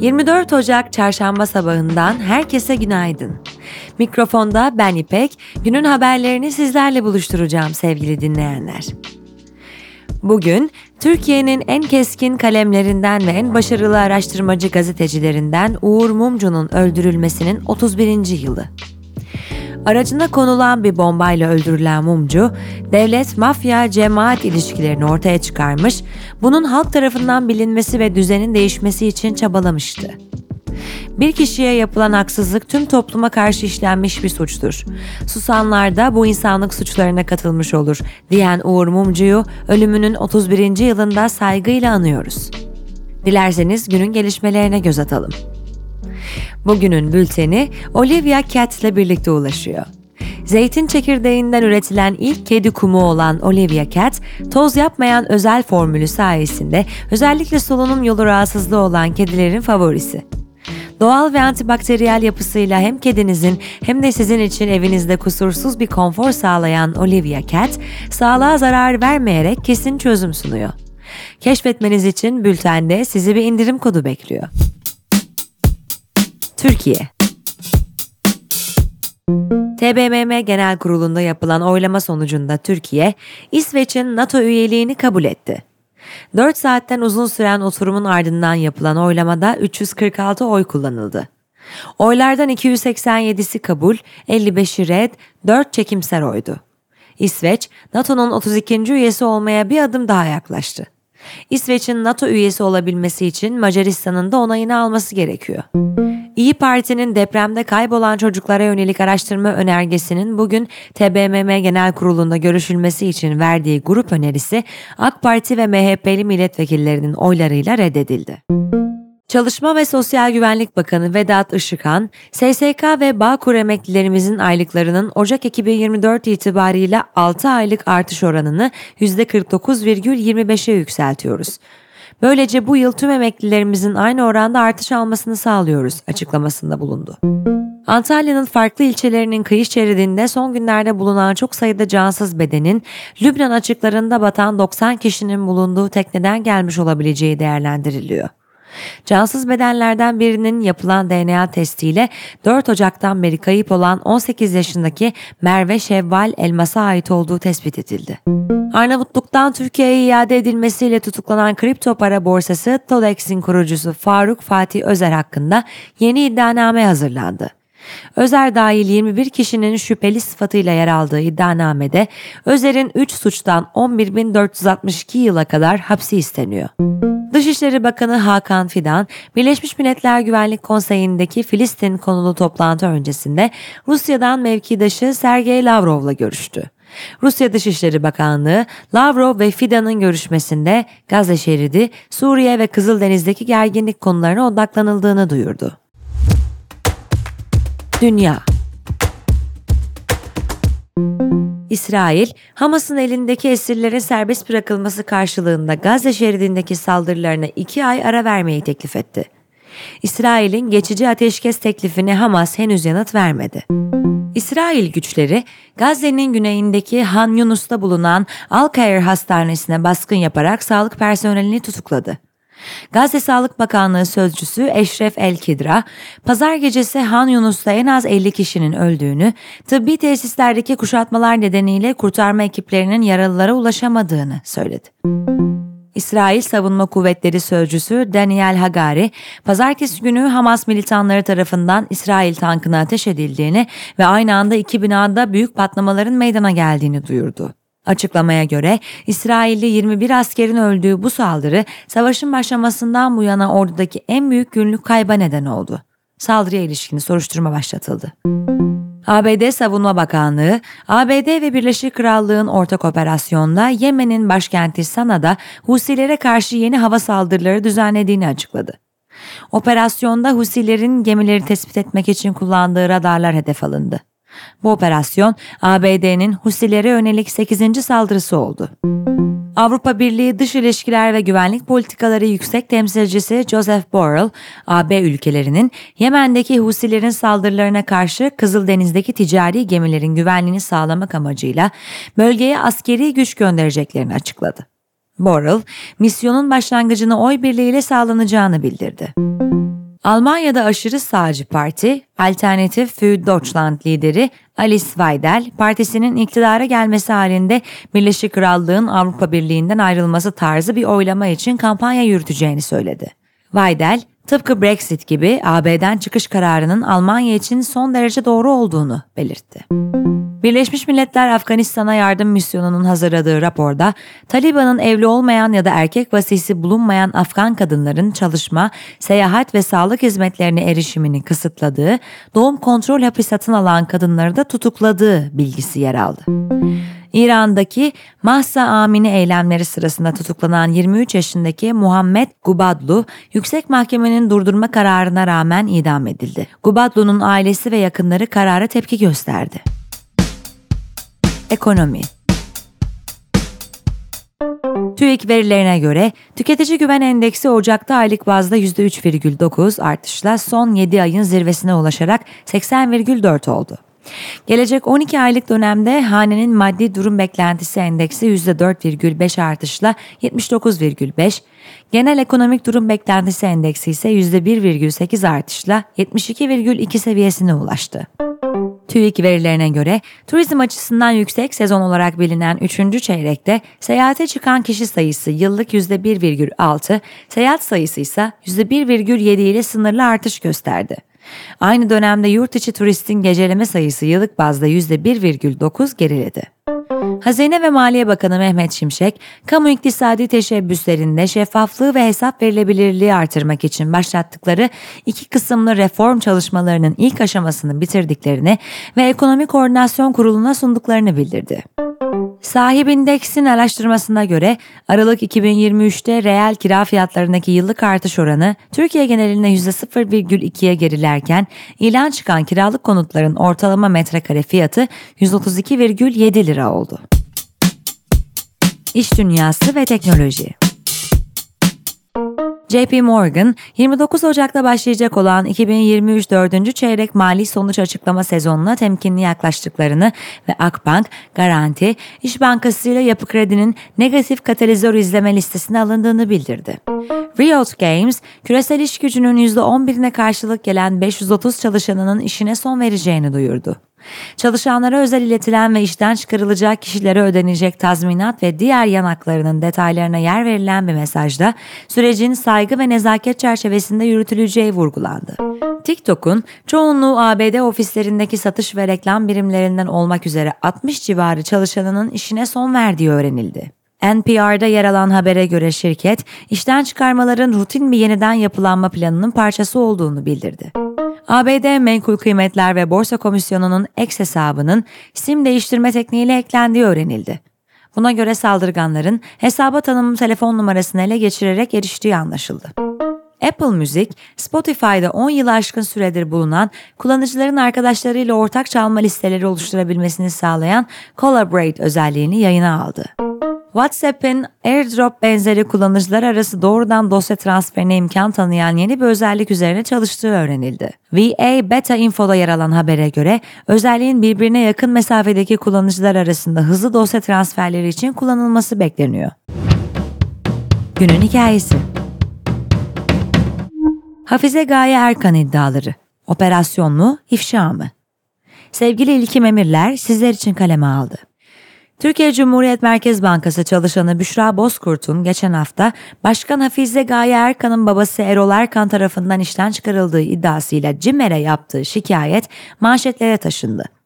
24 Ocak çarşamba sabahından herkese günaydın. Mikrofonda ben İpek, günün haberlerini sizlerle buluşturacağım sevgili dinleyenler. Bugün Türkiye'nin en keskin kalemlerinden ve en başarılı araştırmacı gazetecilerinden Uğur Mumcu'nun öldürülmesinin 31. yılı. Aracına konulan bir bombayla öldürülen Mumcu, devlet-mafya cemaat ilişkilerini ortaya çıkarmış, bunun halk tarafından bilinmesi ve düzenin değişmesi için çabalamıştı. Bir kişiye yapılan haksızlık tüm topluma karşı işlenmiş bir suçtur. Susanlar da bu insanlık suçlarına katılmış olur diyen Uğur Mumcu'yu ölümünün 31. yılında saygıyla anıyoruz. Dilerseniz günün gelişmelerine göz atalım. Bugünün bülteni Olivia Cat ile birlikte ulaşıyor. Zeytin çekirdeğinden üretilen ilk kedi kumu olan Olivia Cat, toz yapmayan özel formülü sayesinde özellikle solunum yolu rahatsızlığı olan kedilerin favorisi. Doğal ve antibakteriyel yapısıyla hem kedinizin hem de sizin için evinizde kusursuz bir konfor sağlayan Olivia Cat, sağlığa zarar vermeyerek kesin çözüm sunuyor. Keşfetmeniz için bültende sizi bir indirim kodu bekliyor. Türkiye TBMM Genel Kurulu'nda yapılan oylama sonucunda Türkiye, İsveç'in NATO üyeliğini kabul etti. 4 saatten uzun süren oturumun ardından yapılan oylamada 346 oy kullanıldı. Oylardan 287'si kabul, 55'i red, 4 çekimser oydu. İsveç, NATO'nun 32. üyesi olmaya bir adım daha yaklaştı. İsveç'in NATO üyesi olabilmesi için Macaristan'ın da onayını alması gerekiyor. İyi Parti'nin depremde kaybolan çocuklara yönelik araştırma önergesinin bugün TBMM Genel Kurulu'nda görüşülmesi için verdiği grup önerisi AK Parti ve MHP'li milletvekillerinin oylarıyla reddedildi. Çalışma ve Sosyal Güvenlik Bakanı Vedat Işıkhan, SSK ve Bağkur emeklilerimizin aylıklarının Ocak 2024 itibariyle 6 aylık artış oranını %49,25'e yükseltiyoruz. Böylece bu yıl tüm emeklilerimizin aynı oranda artış almasını sağlıyoruz açıklamasında bulundu. Antalya'nın farklı ilçelerinin kıyı şeridinde son günlerde bulunan çok sayıda cansız bedenin Lübnan açıklarında batan 90 kişinin bulunduğu tekneden gelmiş olabileceği değerlendiriliyor. Cansız bedenlerden birinin yapılan DNA testiyle 4 Ocak'tan beri kayıp olan 18 yaşındaki Merve Şevval Elmas'a ait olduğu tespit edildi. Arnavutluk'tan Türkiye'ye iade edilmesiyle tutuklanan kripto para borsası Tolex'in kurucusu Faruk Fatih Özer hakkında yeni iddianame hazırlandı. Özer dahil 21 kişinin şüpheli sıfatıyla yer aldığı iddianamede Özer'in 3 suçtan 11.462 yıla kadar hapsi isteniyor. Dışişleri Bakanı Hakan Fidan, Birleşmiş Milletler Güvenlik Konseyi'ndeki Filistin konulu toplantı öncesinde Rusya'dan mevkidaşı Sergey Lavrov'la görüştü. Rusya Dışişleri Bakanlığı, Lavrov ve Fidan'ın görüşmesinde Gazze şeridi, Suriye ve Kızıldeniz'deki gerginlik konularına odaklanıldığını duyurdu. Dünya İsrail, Hamas'ın elindeki esirlerin serbest bırakılması karşılığında Gazze şeridindeki saldırılarına iki ay ara vermeyi teklif etti. İsrail'in geçici ateşkes teklifine Hamas henüz yanıt vermedi. İsrail güçleri Gazze'nin güneyindeki Han Yunus'ta bulunan Al-Kair Hastanesi'ne baskın yaparak sağlık personelini tutukladı. Gazze Sağlık Bakanlığı sözcüsü Eşref El Kidra, pazar gecesi Han Yunus'ta en az 50 kişinin öldüğünü, tıbbi tesislerdeki kuşatmalar nedeniyle kurtarma ekiplerinin yaralılara ulaşamadığını söyledi. İsrail Savunma Kuvvetleri Sözcüsü Daniel Hagari, pazartesi günü Hamas militanları tarafından İsrail tankına ateş edildiğini ve aynı anda iki binada büyük patlamaların meydana geldiğini duyurdu. Açıklamaya göre İsrailli 21 askerin öldüğü bu saldırı savaşın başlamasından bu yana ordudaki en büyük günlük kayba neden oldu. Saldırıya ilişkin soruşturma başlatıldı. ABD Savunma Bakanlığı, ABD ve Birleşik Krallığın ortak operasyonla Yemen'in başkenti Sana'da Husilere karşı yeni hava saldırıları düzenlediğini açıkladı. Operasyonda Husilerin gemileri tespit etmek için kullandığı radarlar hedef alındı. Bu operasyon ABD'nin Husilere yönelik 8. saldırısı oldu. Avrupa Birliği Dış İlişkiler ve Güvenlik Politikaları Yüksek Temsilcisi Joseph Borrell, AB ülkelerinin Yemen'deki Husilerin saldırılarına karşı Kızıldeniz'deki ticari gemilerin güvenliğini sağlamak amacıyla bölgeye askeri güç göndereceklerini açıkladı. Borrell, misyonun başlangıcını oy birliğiyle sağlanacağını bildirdi. Almanya'da aşırı sağcı parti, Alternatif für Deutschland lideri Alice Weidel, partisinin iktidara gelmesi halinde Birleşik Krallığın Avrupa Birliği'nden ayrılması tarzı bir oylama için kampanya yürüteceğini söyledi. Weidel, tıpkı Brexit gibi AB'den çıkış kararının Almanya için son derece doğru olduğunu belirtti. Birleşmiş Milletler Afganistan'a yardım misyonunun hazırladığı raporda Taliban'ın evli olmayan ya da erkek vasisi bulunmayan Afgan kadınların çalışma, seyahat ve sağlık hizmetlerine erişimini kısıtladığı, doğum kontrol hapı satın alan kadınları da tutukladığı bilgisi yer aldı. İran'daki Mahsa Amini eylemleri sırasında tutuklanan 23 yaşındaki Muhammed Gubadlu, yüksek mahkemenin durdurma kararına rağmen idam edildi. Gubadlu'nun ailesi ve yakınları karara tepki gösterdi. Ekonomi TÜİK verilerine göre tüketici güven endeksi Ocak'ta aylık bazda %3,9 artışla son 7 ayın zirvesine ulaşarak 80,4 oldu. Gelecek 12 aylık dönemde hanenin maddi durum beklentisi endeksi %4,5 artışla 79,5, genel ekonomik durum beklentisi endeksi ise %1,8 artışla 72,2 seviyesine ulaştı. TÜİK verilerine göre turizm açısından yüksek sezon olarak bilinen 3. çeyrekte seyahate çıkan kişi sayısı yıllık %1,6, seyahat sayısı ise %1,7 ile sınırlı artış gösterdi. Aynı dönemde yurt içi turistin geceleme sayısı yıllık bazda %1,9 geriledi. Hazine ve Maliye Bakanı Mehmet Şimşek, kamu iktisadi teşebbüslerinde şeffaflığı ve hesap verilebilirliği artırmak için başlattıkları iki kısımlı reform çalışmalarının ilk aşamasını bitirdiklerini ve Ekonomi Koordinasyon Kurulu'na sunduklarını bildirdi. Sahip indeksin araştırmasına göre Aralık 2023'te reel kira fiyatlarındaki yıllık artış oranı Türkiye genelinde %0,2'ye gerilerken ilan çıkan kiralık konutların ortalama metrekare fiyatı 132,7 lira oldu. İş Dünyası ve Teknoloji JP Morgan, 29 Ocak'ta başlayacak olan 2023 4. çeyrek mali sonuç açıklama sezonuna temkinli yaklaştıklarını ve Akbank, Garanti, İş Bankası ile Yapı Kredi'nin negatif katalizör izleme listesine alındığını bildirdi. Riot Games, küresel iş gücünün %11'ine karşılık gelen 530 çalışanının işine son vereceğini duyurdu. Çalışanlara özel iletilen ve işten çıkarılacak kişilere ödenecek tazminat ve diğer yanaklarının detaylarına yer verilen bir mesajda sürecin saygı ve nezaket çerçevesinde yürütüleceği vurgulandı. TikTok'un çoğunluğu ABD ofislerindeki satış ve reklam birimlerinden olmak üzere 60 civarı çalışanının işine son verdiği öğrenildi. NPR'da yer alan habere göre şirket, işten çıkarmaların rutin bir yeniden yapılanma planının parçası olduğunu bildirdi. ABD Menkul Kıymetler ve Borsa Komisyonu'nun X hesabının sim değiştirme tekniğiyle eklendiği öğrenildi. Buna göre saldırganların hesaba tanımlı telefon numarasını ele geçirerek eriştiği anlaşıldı. Apple Music, Spotify'da 10 yıl aşkın süredir bulunan kullanıcıların arkadaşlarıyla ortak çalma listeleri oluşturabilmesini sağlayan Collaborate özelliğini yayına aldı. WhatsApp'in AirDrop benzeri kullanıcılar arası doğrudan dosya transferine imkan tanıyan yeni bir özellik üzerine çalıştığı öğrenildi. VA Beta Info'da yer alan habere göre özelliğin birbirine yakın mesafedeki kullanıcılar arasında hızlı dosya transferleri için kullanılması bekleniyor. Günün hikayesi Hafize Gaye Erkan iddiaları Operasyon mu, ifşa mı? Sevgili İlkim Emirler sizler için kaleme aldı. Türkiye Cumhuriyet Merkez Bankası çalışanı Büşra Bozkurt'un geçen hafta Başkan Hafize Gaye Erkan'ın babası Erol Erkan tarafından işten çıkarıldığı iddiasıyla CİMER'e yaptığı şikayet manşetlere taşındı.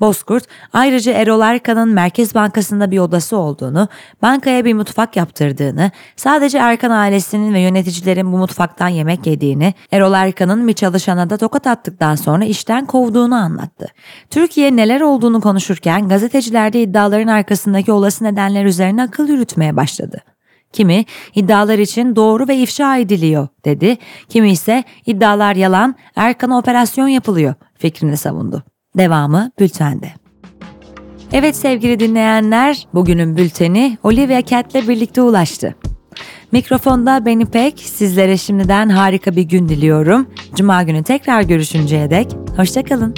Bozkurt ayrıca Erol Erkan'ın Merkez Bankası'nda bir odası olduğunu, bankaya bir mutfak yaptırdığını, sadece Erkan ailesinin ve yöneticilerin bu mutfaktan yemek yediğini, Erol Erkan'ın bir çalışana da tokat attıktan sonra işten kovduğunu anlattı. Türkiye neler olduğunu konuşurken gazeteciler de iddiaların arkasındaki olası nedenler üzerine akıl yürütmeye başladı. Kimi iddialar için doğru ve ifşa ediliyor dedi, kimi ise iddialar yalan, Erkan'a operasyon yapılıyor fikrini savundu. Devamı bültende. Evet sevgili dinleyenler, bugünün bülteni Olivia Cat'le birlikte ulaştı. Mikrofonda Beni Pek, sizlere şimdiden harika bir gün diliyorum. Cuma günü tekrar görüşünceye dek, hoşçakalın.